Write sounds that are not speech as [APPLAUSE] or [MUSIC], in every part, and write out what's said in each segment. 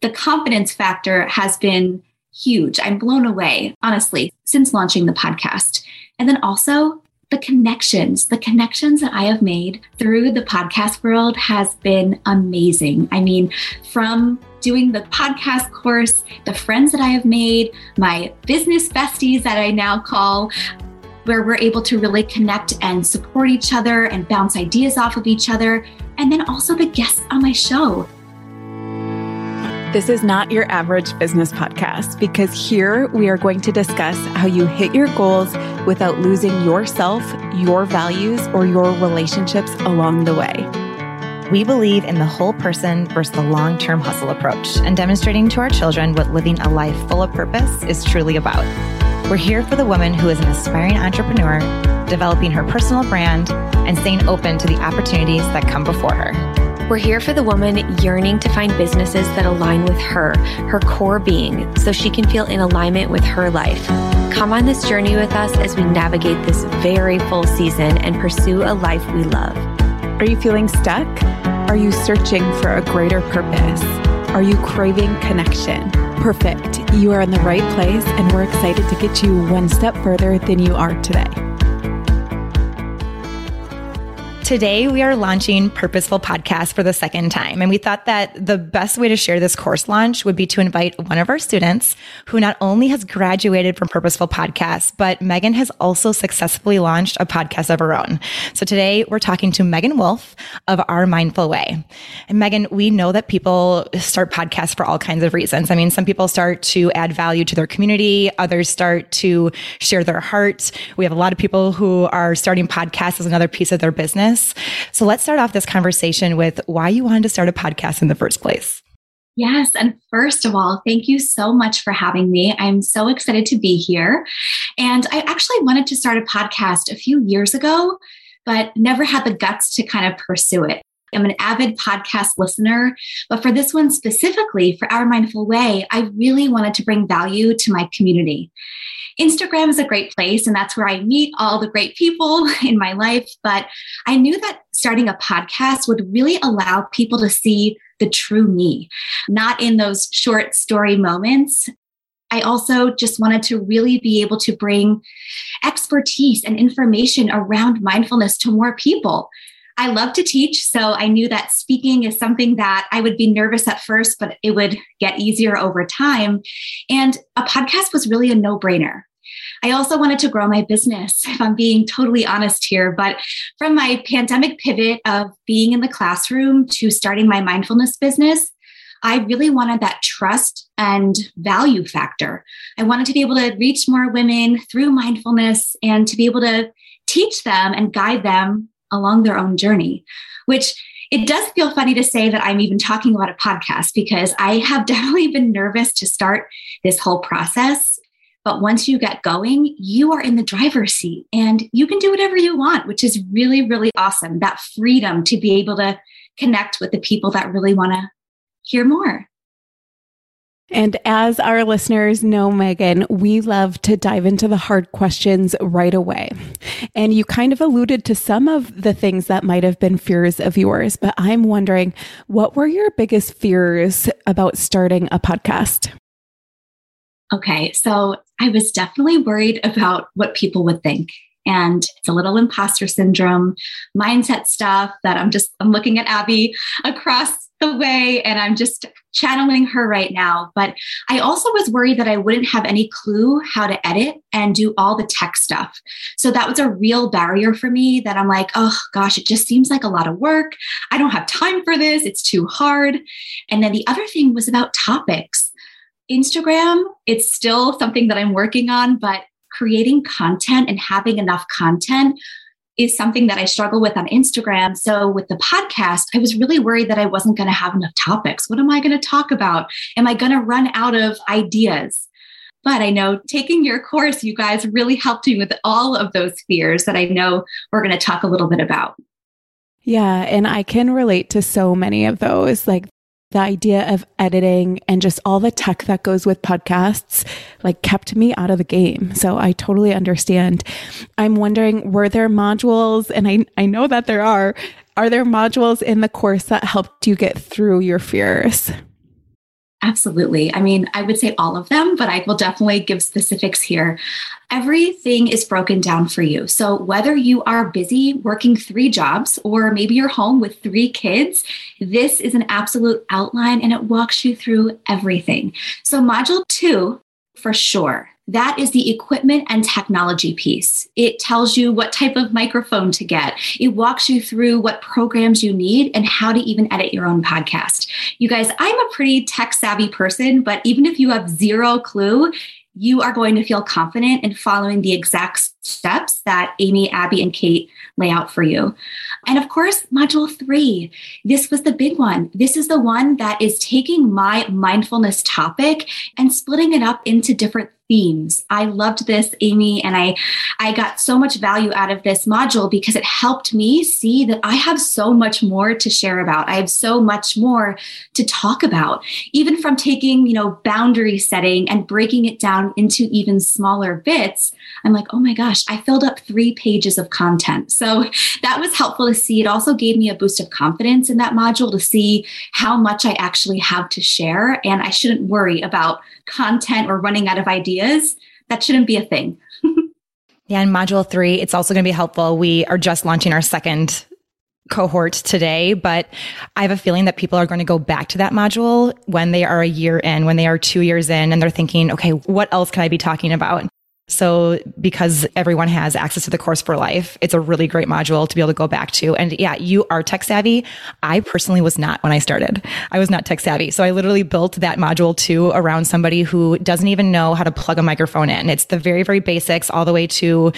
the confidence factor has been huge. I'm blown away, honestly, since launching the podcast. And then also the connections, the connections that I have made through the podcast world has been amazing. I mean, from doing the podcast course, the friends that I have made, my business besties that I now call, where we're able to really connect and support each other and bounce ideas off of each other. And then also the guests on my show. This is not your average business podcast because here we are going to discuss how you hit your goals without losing yourself, your values, or your relationships along the way. We believe in the whole person versus the long term hustle approach and demonstrating to our children what living a life full of purpose is truly about. We're here for the woman who is an aspiring entrepreneur, developing her personal brand, and staying open to the opportunities that come before her. We're here for the woman yearning to find businesses that align with her, her core being, so she can feel in alignment with her life. Come on this journey with us as we navigate this very full season and pursue a life we love. Are you feeling stuck? Are you searching for a greater purpose? Are you craving connection? Perfect. You are in the right place, and we're excited to get you one step further than you are today. Today, we are launching Purposeful Podcast for the second time. And we thought that the best way to share this course launch would be to invite one of our students who not only has graduated from Purposeful Podcast, but Megan has also successfully launched a podcast of her own. So today, we're talking to Megan Wolf of Our Mindful Way. And Megan, we know that people start podcasts for all kinds of reasons. I mean, some people start to add value to their community, others start to share their heart. We have a lot of people who are starting podcasts as another piece of their business business. So let's start off this conversation with why you wanted to start a podcast in the first place. Yes. And first of all, thank you so much for having me. I'm so excited to be here. And I actually wanted to start a podcast a few years ago, but never had the guts to kind of pursue it. I'm an avid podcast listener, but for this one specifically, for Our Mindful Way, I really wanted to bring value to my community. Instagram is a great place, and that's where I meet all the great people [LAUGHS] in my life. But I knew that starting a podcast would really allow people to see the true me, not in those short story moments. I also just wanted to really be able to bring expertise and information around mindfulness to more people. I love to teach, so I knew that speaking is something that I would be nervous at first, but it would get easier over time. And a podcast was really a no brainer. I also wanted to grow my business, [LAUGHS] if I'm being totally honest here. But from my pandemic pivot of being in the classroom to starting my mindfulness business, I really wanted that trust and value factor. I wanted to be able to reach more women through mindfulness and to be able to teach them and guide them along their own journey, which it does feel funny to say that I'm even talking about a podcast because I have [LAUGHS] definitely been nervous to start this whole process. But once you get going, you are in the driver's seat and you can do whatever you want, which is really, really awesome. That freedom to be able to connect with the people that really want to hear more. And as our listeners know, Megan, we love to dive into the hard questions right away. And you kind of alluded to some of the things that might have been fears of yours, but I'm wondering what were your biggest fears about starting a podcast? Okay, so I was definitely worried about what people would think. And it's a little imposter syndrome, mindset stuff that I'm just, I'm looking at Abby across the way and I'm just channeling her right now. But I also was worried that I wouldn't have any clue how to edit and do all the tech stuff. So that was a real barrier for me that I'm like, oh gosh, it just seems like a lot of work. I don't have time for this. It's too hard. And then the other thing was about topics. Instagram, it's still something that I'm working on, but creating content and having enough content is something that I struggle with on Instagram. So with the podcast, I was really worried that I wasn't going to have enough topics. What am I going to talk about? Am I going to run out of ideas? But I know taking your course, you guys really helped me with all of those fears that I know we're going to talk a little bit about. Yeah. And I can relate to so many of those. Like the idea of editing and just all the tech that goes with podcasts like kept me out of the game. So I totally understand. I'm wondering, were there modules? And I, I know that there are. Are there modules in the course that helped you get through your fears? Absolutely. I mean, I would say all of them, but I will definitely give specifics here. Everything is broken down for you. So, whether you are busy working three jobs or maybe you're home with three kids, this is an absolute outline and it walks you through everything. So, module two, for sure, that is the equipment and technology piece. It tells you what type of microphone to get. It walks you through what programs you need and how to even edit your own podcast. You guys, I'm a pretty tech savvy person, but even if you have zero clue, you are going to feel confident in following the exact steps that Amy, Abby, and Kate lay out for you. And of course, module three, this was the big one. This is the one that is taking my mindfulness topic and splitting it up into different themes. I loved this, Amy, and I, I got so much value out of this module because it helped me see that I have so much more to share about. I have so much more to talk about, even from taking, you know, boundary setting and breaking it down into even smaller bits. I'm like, oh my gosh, I filled up three pages of content. So [LAUGHS] that was helpful to see. It also gave me a boost of confidence in that module to see how much I actually have to share. And I shouldn't worry about content or running out of ideas, that shouldn't be a thing. [LAUGHS] yeah, in module three, it's also going to be helpful. We are just launching our second cohort today, but I have a feeling that people are going to go back to that module when they are a year in, when they are two years in, and they're thinking, okay, what else can I be talking about? So because everyone has access to the course for life, it's a really great module to be able to go back to. And yeah, you are tech savvy. I personally was not when I started. I was not tech savvy. So I literally built that module too around somebody who doesn't even know how to plug a microphone in. It's the very, very basics all the way to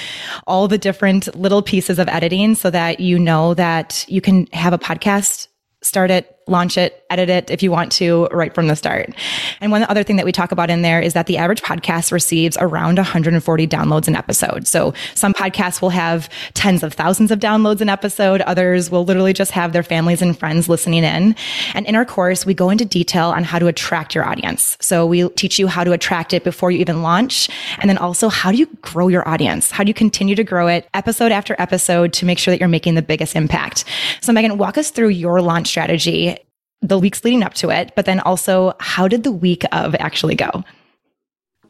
all the different little pieces of editing so that you know that you can have a podcast start it, launch it, edit it if you want to right from the start. And one other thing that we talk about in there is that the average podcast receives around 140 downloads an episode. So some podcasts will have tens of thousands of downloads an episode. Others will literally just have their families and friends listening in. And in our course, we go into detail on how to attract your audience. So we teach you how to attract it before you even launch. And then also how do you grow your audience? How do you continue to grow it episode after episode to make sure that you're making the biggest impact? So Megan, walk us through your launch strategy the weeks leading up to it, but then also how did the week of actually go?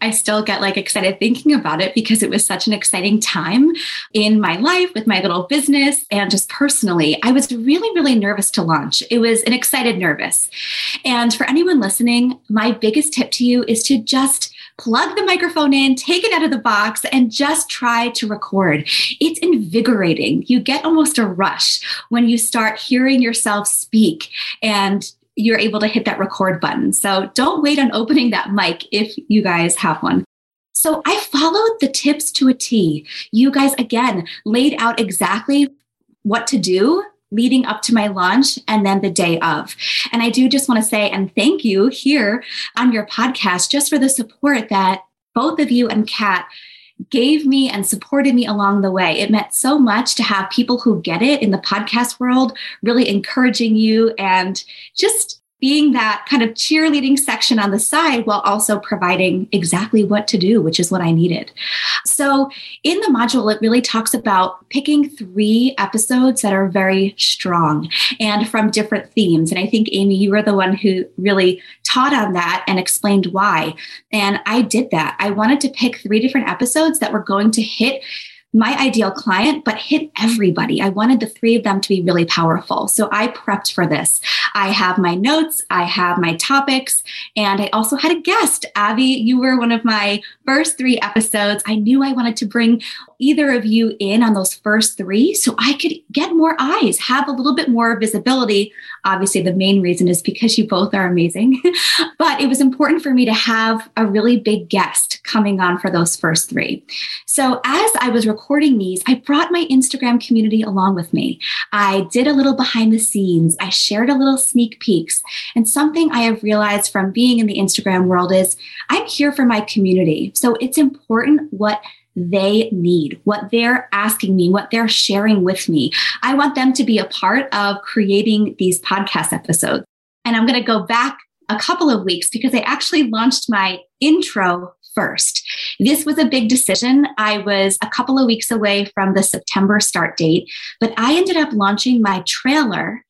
I still get like excited thinking about it because it was such an exciting time in my life with my little business and just personally. I was really, really nervous to launch. It was an excited nervous. And for anyone listening, my biggest tip to you is to just plug the microphone in, take it out of the box, and just try to record. It's invigorating. You get almost a rush when you start hearing yourself speak and you're able to hit that record button. So don't wait on opening that mic if you guys have one. So I followed the tips to a T. You guys, again, laid out exactly what to do leading up to my launch and then the day of. And I do just want to say and thank you here on your podcast just for the support that both of you and Kat gave me and supported me along the way. It meant so much to have people who get it in the podcast world really encouraging you and just being that kind of cheerleading section on the side while also providing exactly what to do, which is what I needed. So, in the module, it really talks about picking three episodes that are very strong and from different themes. And I think, Amy, you were the one who really taught on that and explained why. And I did that. I wanted to pick three different episodes that were going to hit my ideal client, but hit everybody. I wanted the three of them to be really powerful. So I prepped for this. I have my notes, I have my topics, and I also had a guest. Abby, you were one of my first three episodes. I knew I wanted to bring either of you in on those first three so I could get more eyes, have a little bit more visibility. Obviously, the main reason is because you both are amazing, [LAUGHS] but it was important for me to have a really big guest coming on for those first three. So as I was recording these, I brought my Instagram community along with me. I did a little behind the scenes, I shared a little sneak peeks. And something I have realized from being in the Instagram world is I'm here for my community. So it's important what they need, what they're asking me, what they're sharing with me. I want them to be a part of creating these podcast episodes. And I'm going to go back a couple of weeks because I actually launched my intro first. This was a big decision. I was a couple of weeks away from the September start date, but I ended up launching my trailer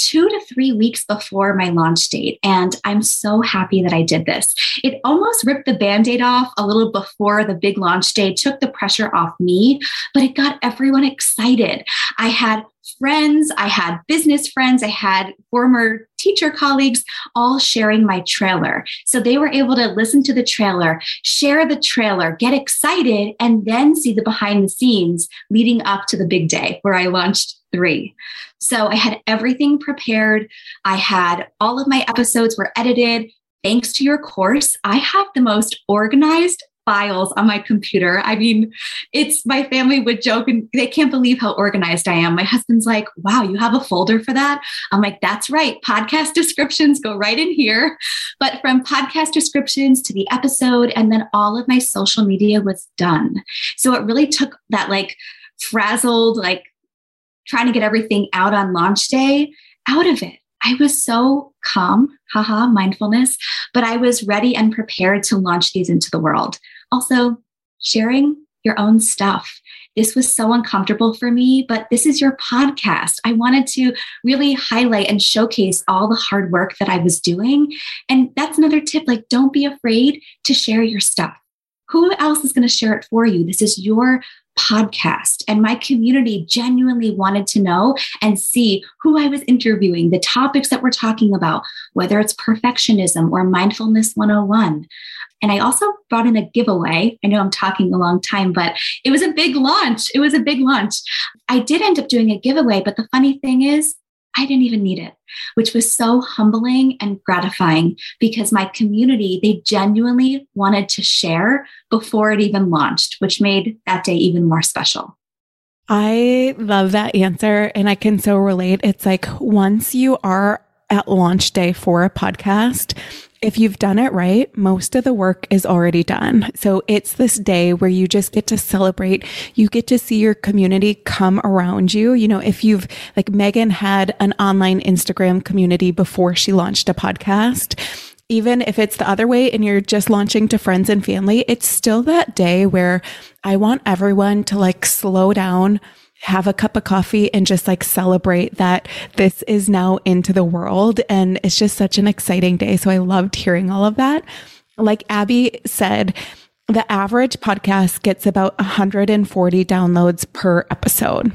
two to three weeks before my launch date. And I'm so happy that I did this. It almost ripped the band aid off a little before the big launch day, took the pressure off me, but it got everyone excited. I had friends, I had business friends, I had former teacher colleagues all sharing my trailer. So they were able to listen to the trailer, share the trailer, get excited, and then see the behind the scenes leading up to the big day where I launched three. So I had everything prepared. I had all of my episodes were edited. Thanks to your course, I have the most organized files on my computer. I mean, it's my family would joke and they can't believe how organized I am. My husband's like, wow, you have a folder for that? I'm like, that's right. Podcast descriptions go right in here. But from podcast descriptions to the episode, and then all of my social media was done. So it really took that like frazzled, like trying to get everything out on launch day out of it. I was so calm, haha, mindfulness, but I was ready and prepared to launch these into the world. Also, sharing your own stuff. This was so uncomfortable for me, but this is your podcast. I wanted to really highlight and showcase all the hard work that I was doing. And that's another tip like, don't be afraid to share your stuff. Who else is going to share it for you? This is your podcast. And my community genuinely wanted to know and see who I was interviewing, the topics that we're talking about, whether it's perfectionism or mindfulness 101. And I also brought in a giveaway. I know I'm talking a long time, but it was a big launch. It was a big launch. I did end up doing a giveaway, but the funny thing is, I didn't even need it, which was so humbling and gratifying because my community, they genuinely wanted to share before it even launched, which made that day even more special. I love that answer and I can so relate. It's like once you are at launch day for a podcast, if you've done it right, most of the work is already done. So it's this day where you just get to celebrate. You get to see your community come around you. You know, if you've, like Megan had an online Instagram community before she launched a podcast. Even if it's the other way and you're just launching to friends and family, it's still that day where I want everyone to like slow down, have a cup of coffee and just like celebrate that this is now into the world. And it's just such an exciting day. So I loved hearing all of that. Like Abby said, the average podcast gets about 140 downloads per episode.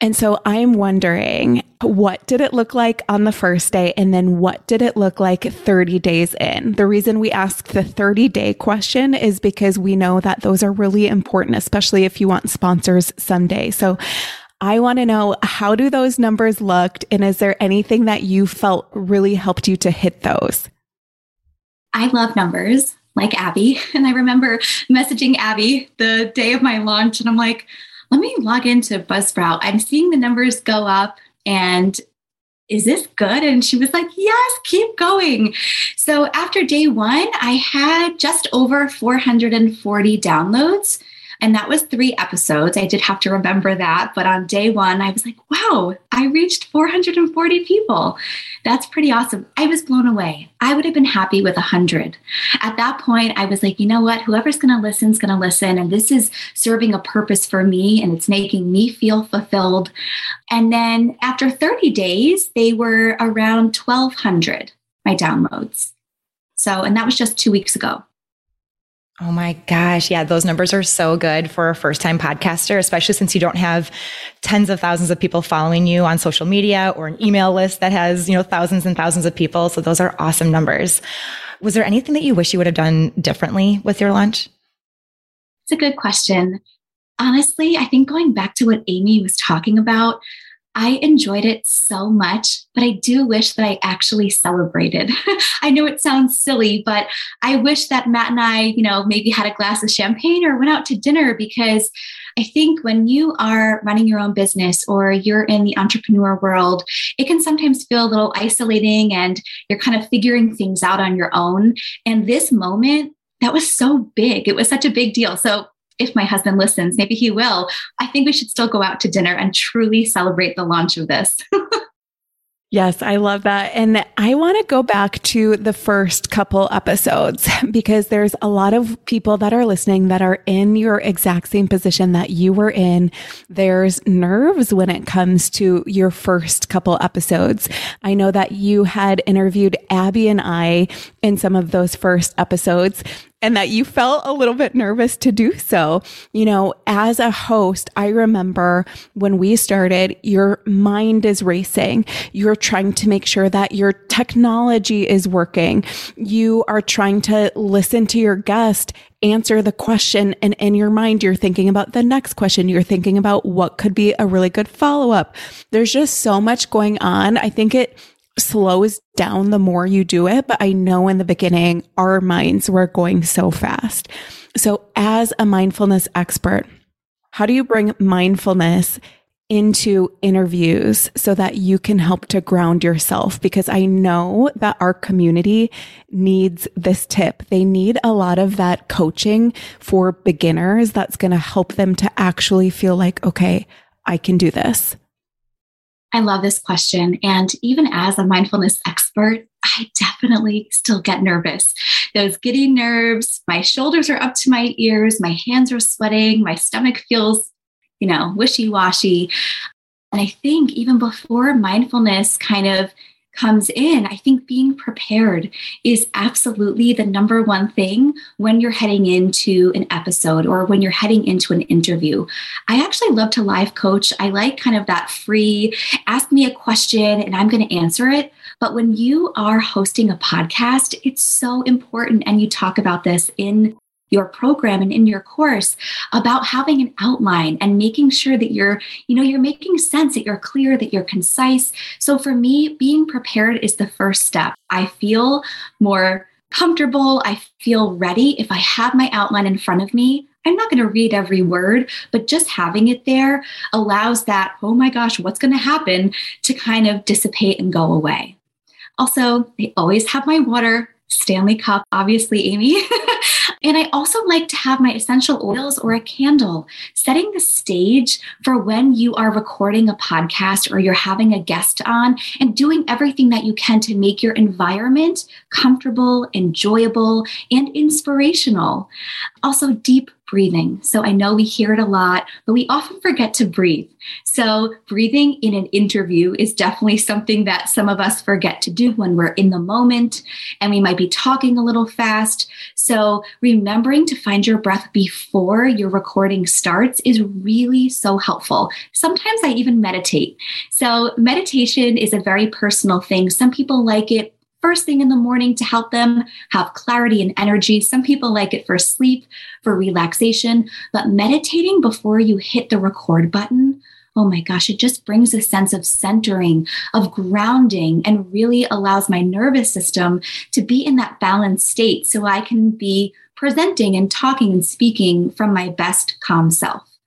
And so I'm wondering, what did it look like on the first day? And then what did it look like 30 days in? The reason we ask the 30 day question is because we know that those are really important, especially if you want sponsors someday. So I want to know how do those numbers looked? And is there anything that you felt really helped you to hit those? I love numbers like Abby. [LAUGHS] And I remember messaging Abby the day of my launch, and I'm like, let me log into Buzzsprout. I'm seeing the numbers go up and is this good? And she was like, yes, keep going. So after day one, I had just over 440 downloads. And that was three episodes. I did have to remember that. But on day one, I was like, wow, I reached 440 people. That's pretty awesome. I was blown away. I would have been happy with 100. At that point, I was like, you know what? Whoever's going to listen is going to listen. And this is serving a purpose for me and it's making me feel fulfilled. And then after 30 days, they were around 1,200, my downloads. So, and that was just two weeks ago. Oh my gosh. Yeah, those numbers are so good for a first time podcaster, especially since you don't have tens of thousands of people following you on social media or an email list that has, you know, thousands and thousands of people. So those are awesome numbers. Was there anything that you wish you would have done differently with your launch? It's a good question. Honestly, I think going back to what Amy was talking about, I enjoyed it so much, but I do wish that I actually celebrated. [LAUGHS] I know it sounds silly, but I wish that Matt and I, you know, maybe had a glass of champagne or went out to dinner because I think when you are running your own business or you're in the entrepreneur world, it can sometimes feel a little isolating and you're kind of figuring things out on your own. And this moment, that was so big. It was such a big deal. So if my husband listens, maybe he will. I think we should still go out to dinner and truly celebrate the launch of this. [LAUGHS] Yes, I love that. And I want to go back to the first couple episodes [LAUGHS] because there's a lot of people that are listening that are in your exact same position that you were in. There's nerves when it comes to your first couple episodes. I know that you had interviewed Abby and I in some of those first episodes and that you felt a little bit nervous to do so. You know, as a host, I remember when we started, your mind is racing. You're trying to make sure that your technology is working. You are trying to listen to your guest answer the question and in your mind you're thinking about the next question you're thinking about what could be a really good follow-up there's just so much going on i think it slows down the more you do it. But I know in the beginning, our minds were going so fast. So, as a mindfulness expert, how do you bring mindfulness into interviews so that you can help to ground yourself? Because I know that our community needs this tip. They need a lot of that coaching for beginners that's going to help them to actually feel like, okay, I can do this. I love this question. And even as a mindfulness expert, I definitely still get nervous. Those giddy nerves, my shoulders are up to my ears, my hands are sweating, my stomach feels, you know, wishy washy. And I think even before mindfulness kind of comes in, I think being prepared is absolutely the number one thing when you're heading into an episode or when you're heading into an interview. I actually love to live coach. I like kind of that free ask me a question and I'm going to answer it. But when you are hosting a podcast, it's so important. And you talk about this in your program and in your course about having an outline and making sure that you're you know you're making sense that you're clear that you're concise. So for me being prepared is the first step. I feel more comfortable. I feel ready. If i have my outline in front of me I'm not going to read every word, but just having it there allows that, oh my gosh, what's going to happen to kind of dissipate and go away. Also, I always have my water, Stanley Cup, obviously, Amy. [LAUGHS] And I also like to have my essential oils or a candle, setting the stage for when you are recording a podcast or you're having a guest on and doing everything that you can to make your environment comfortable, enjoyable, and inspirational. Also, deep breathing. So I know we hear it a lot, but we often forget to breathe. So breathing in an interview is definitely something that some of us forget to do when we're in the moment and we might be talking a little fast. So remembering to find your breath before your recording starts is really so helpful. Sometimes I even meditate. So meditation is a very personal thing. Some people like it first thing in the morning to help them have clarity and energy. Some people like it for sleep, for relaxation, but meditating before you hit the record button. Oh my gosh, it just brings a sense of centering, of grounding, and really allows my nervous system to be in that balanced state so I can be presenting and talking and speaking from my best calm self.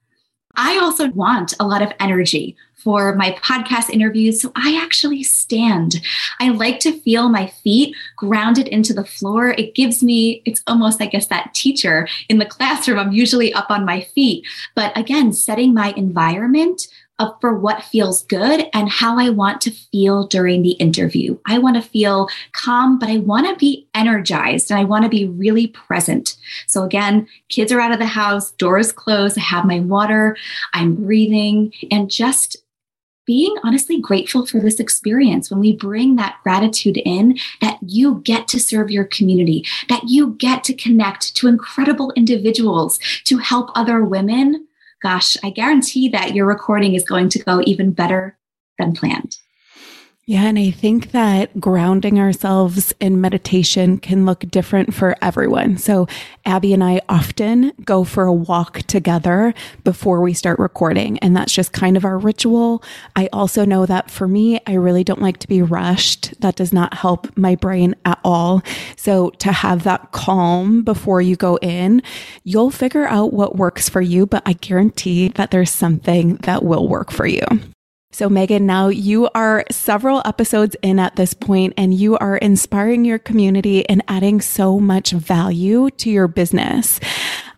I also want a lot of energy for my podcast interviews. So I actually stand. I like to feel my feet grounded into the floor. It gives me, it's almost, I guess, that teacher in the [LAUGHS] classroom. I'm usually up on my feet. But again, setting my environment up for what feels good and how I want to feel during the interview. I want to feel calm, but I want to be energized and I want to be really present. So, again, kids are out of the house, doors closed, I have my water, I'm breathing, and just being honestly grateful for this experience when we bring that gratitude in that you get to serve your community, that you get to connect to incredible individuals to help other women gosh, I guarantee that your recording is going to go even better than planned. Yeah, and I think that grounding ourselves in meditation can look different for everyone. So, Abby and I often go for a walk together before we start recording, and that's just kind of our ritual. I also know that for me, I really don't like to be rushed. That does not help my brain at all. So, to have that calm before you go in, you'll figure out what works for you, but I guarantee that there's something that will work for you. So, Megan, now you are several episodes in at this point and you are inspiring your community and adding so much value to your business.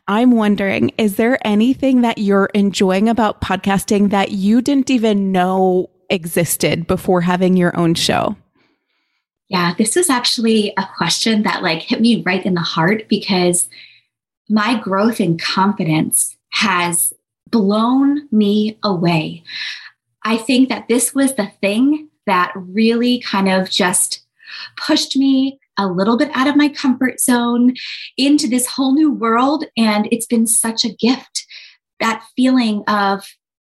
I'm wondering, is there anything that you're enjoying about podcasting that you didn't even know existed before having your own show? Yeah, this is actually a question that like hit me right in the heart because my growth and confidence has blown me away. I think that this was the thing that really kind of just pushed me a little bit out of my comfort zone into this whole new world. And it's been such a gift. That feeling of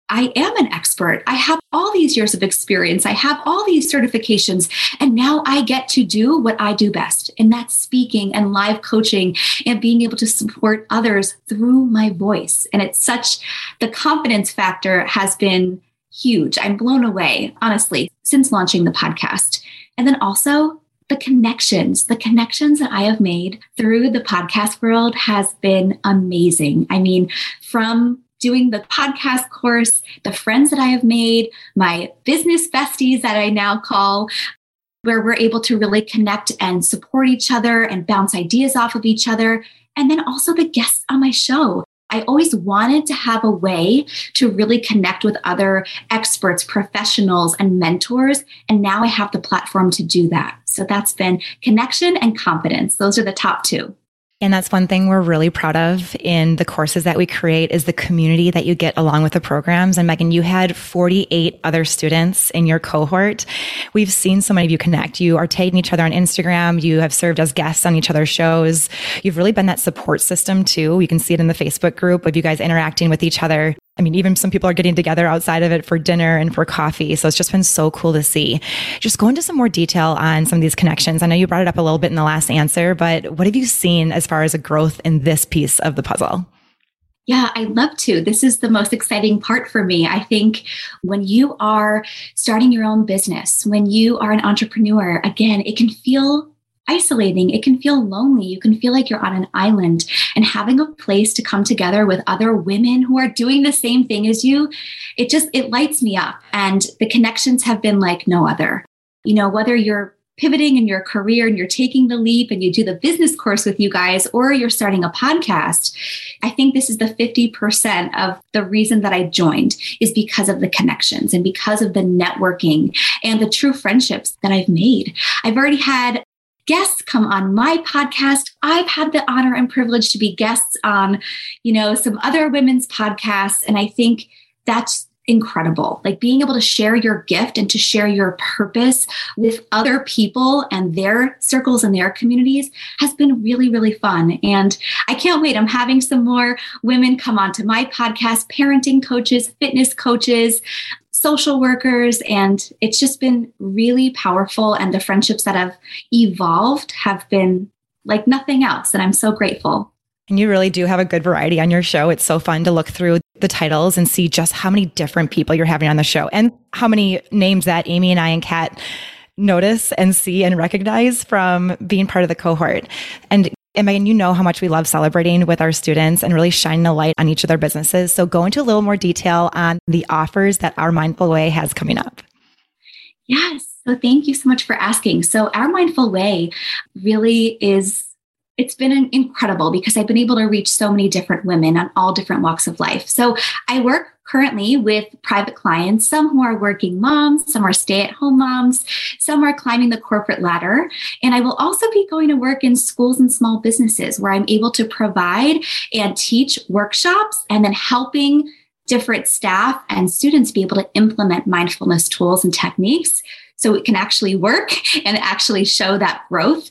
I am an expert. I have all these years of experience. I have all these certifications. And now I get to do what I do best. And that's speaking and live coaching and being able to support others through my voice. And it's such, the confidence factor has been huge. I'm blown away, honestly, since launching the podcast. And then also the connections, the connections that I have made through the podcast world has been amazing. I mean, from doing the podcast course, the friends that I have made, my business besties that I now call, where we're able to really connect and support each other and bounce ideas off of each other. And then also the guests on my show. I always wanted to have a way to really connect with other experts, professionals, and mentors. And now I have the platform to do that. So that's been connection and confidence. Those are the top two. And that's one thing we're really proud of in the courses that we create is the community that you get along with the programs. And Megan, you had 48 other students in your cohort. We've seen so many of you connect. You are tagging each other on Instagram. You have served as guests on each other's shows. You've really been that support system too. You can see it in the Facebook group of you guys interacting with each other. I mean, even some people are getting together outside of it for dinner and for coffee. So it's just been so cool to see. Just go into some more detail on some of these connections. I know you brought it up a little bit in the last answer, but what have you seen as far as a growth in this piece of the puzzle? Yeah, I'd love to. This is the most exciting part for me. I think when you are starting your own business, when you are an entrepreneur, again, it can feel isolating. It can feel lonely. You can feel like you're on an island and having a place to come together with other women who are doing the same thing as you. It just, it lights me up. And the connections have been like no other. You know, whether you're pivoting in your career and you're taking the leap and you do the business course with you guys or you're starting a podcast i think this is the 50% of the reason that i joined is because of the connections and because of the networking and the true friendships that i've made i've already had guests come on my podcast. I've had the honor and privilege to be guests on, you know, some other women's podcasts. And I think that's incredible. Like being able to share your gift and to share your purpose with other people and their circles and their communities has been really, really fun. And I can't wait. I'm having some more women come onto my podcast, parenting coaches, fitness coaches, social workers. And it's just been really powerful. And the friendships that have evolved have been like nothing else. And I'm so grateful. And you really do have a good variety on your show. It's so fun to look through the titles and see just how many different people you're having on the show and how many names that Amy and I and Kat notice and see and recognize from being part of the cohort. And and Megan, you know how much we love celebrating with our students and really shining a light on each of their businesses. So go into a little more detail on the offers that our Mindful Way has coming up. Yes. So thank you so much for asking. So our Mindful Way really is it's been incredible because I've been able to reach so many different women on all different walks of life. So I work currently with private clients, some who are working moms, some are stay at home moms, some are climbing the corporate ladder. And I will also be going to work in schools and small businesses where I'm able to provide and teach workshops and then helping different staff and students be able to implement mindfulness tools and techniques so it can actually work [LAUGHS] and actually show that growth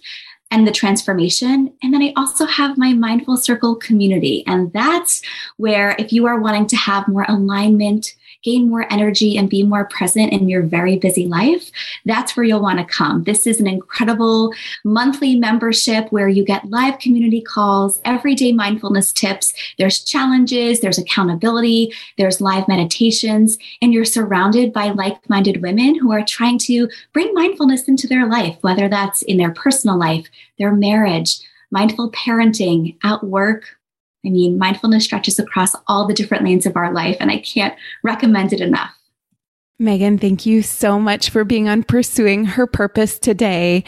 and the transformation. And then I also have my Mindful Circle community. And that's where, if you are wanting to have more alignment, gain more energy and be more present in your very busy life, that's where you'll want to come. This is an incredible monthly membership where you get live community calls, everyday mindfulness tips. There's challenges, there's accountability, there's live meditations, and you're surrounded by like minded women who are trying to bring mindfulness into their life, whether that's in their personal life, their marriage, mindful parenting, at work, I mean, mindfulness stretches across all the different lanes of our life, and I can't recommend it enough. Megan, thank you so much for being on Pursuing Her Purpose today.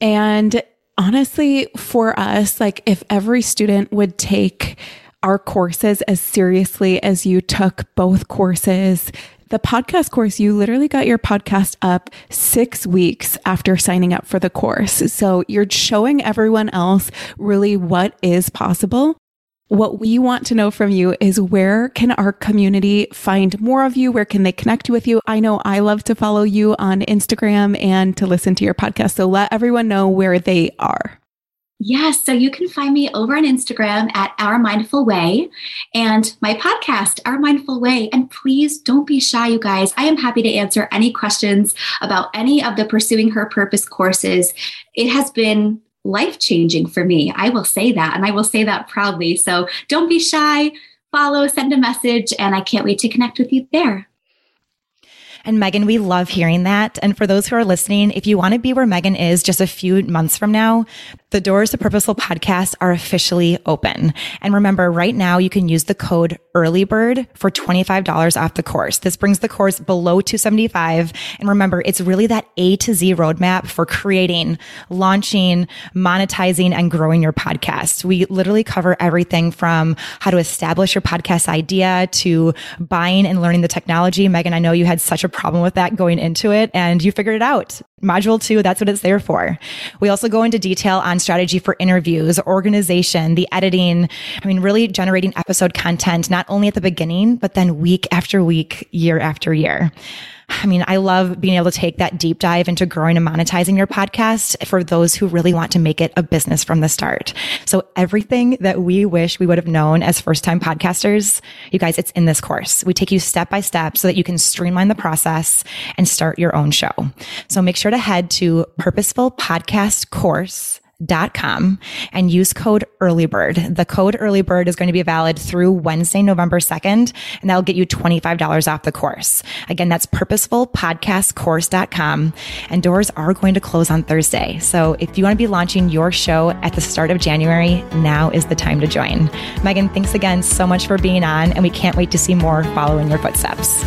And honestly, for us, like if every student would take our courses as seriously as you took both courses, the podcast course, you literally got your podcast up six weeks after signing up for the course. So you're showing everyone else really what is possible. What we want to know from you is where can our community find more of you? Where can they connect with you? I know I love to follow you on Instagram and to listen to your podcast. So let everyone know where they are. Yes. So you can find me over on Instagram at Our Mindful Way and my podcast, Our Mindful Way. And please don't be shy, you guys. I am happy to answer any questions about any of the Pursuing Her Purpose courses. It has been life changing for me. I will say that, and I will say that proudly. So don't be shy. Follow, send a message, and I can't wait to connect with you there. And Megan, we love hearing that. And for those who are listening, if you want to be where Megan is just a few months from now, the doors to Purposeful Podcast are officially open. And remember, right now you can use the code EARLYBIRD for $25 off the course. This brings the course below 275. And remember, it's really that A to Z roadmap for creating, launching, monetizing, and growing your podcast. We literally cover everything from how to establish your podcast idea to buying and learning the technology. Megan, I know you had such a problem with that going into it and you figured it out. Module two, that's what it's there for. We also go into detail on strategy for interviews, organization, the editing. I mean, really generating episode content, not only at the beginning, but then week after week, year after year. I mean, I love being able to take that deep dive into growing and monetizing your podcast for those who really want to make it a business from the start. So everything that we wish we would have known as first time podcasters, you guys, it's in this course. We take you step by step so that you can streamline the process and start your own show. So make sure to head to purposeful podcast course dot com and use code earlybird. The code earlybird is going to be valid through Wednesday, November 2nd, and that'll get you $25 off the course. Again, that's purposefulpodcastcourse.com and doors are going to close on Thursday. So if you want to be launching your show at the start of January, now is the time to join. Megan, thanks again so much for being on and we can't wait to see more follow in your footsteps.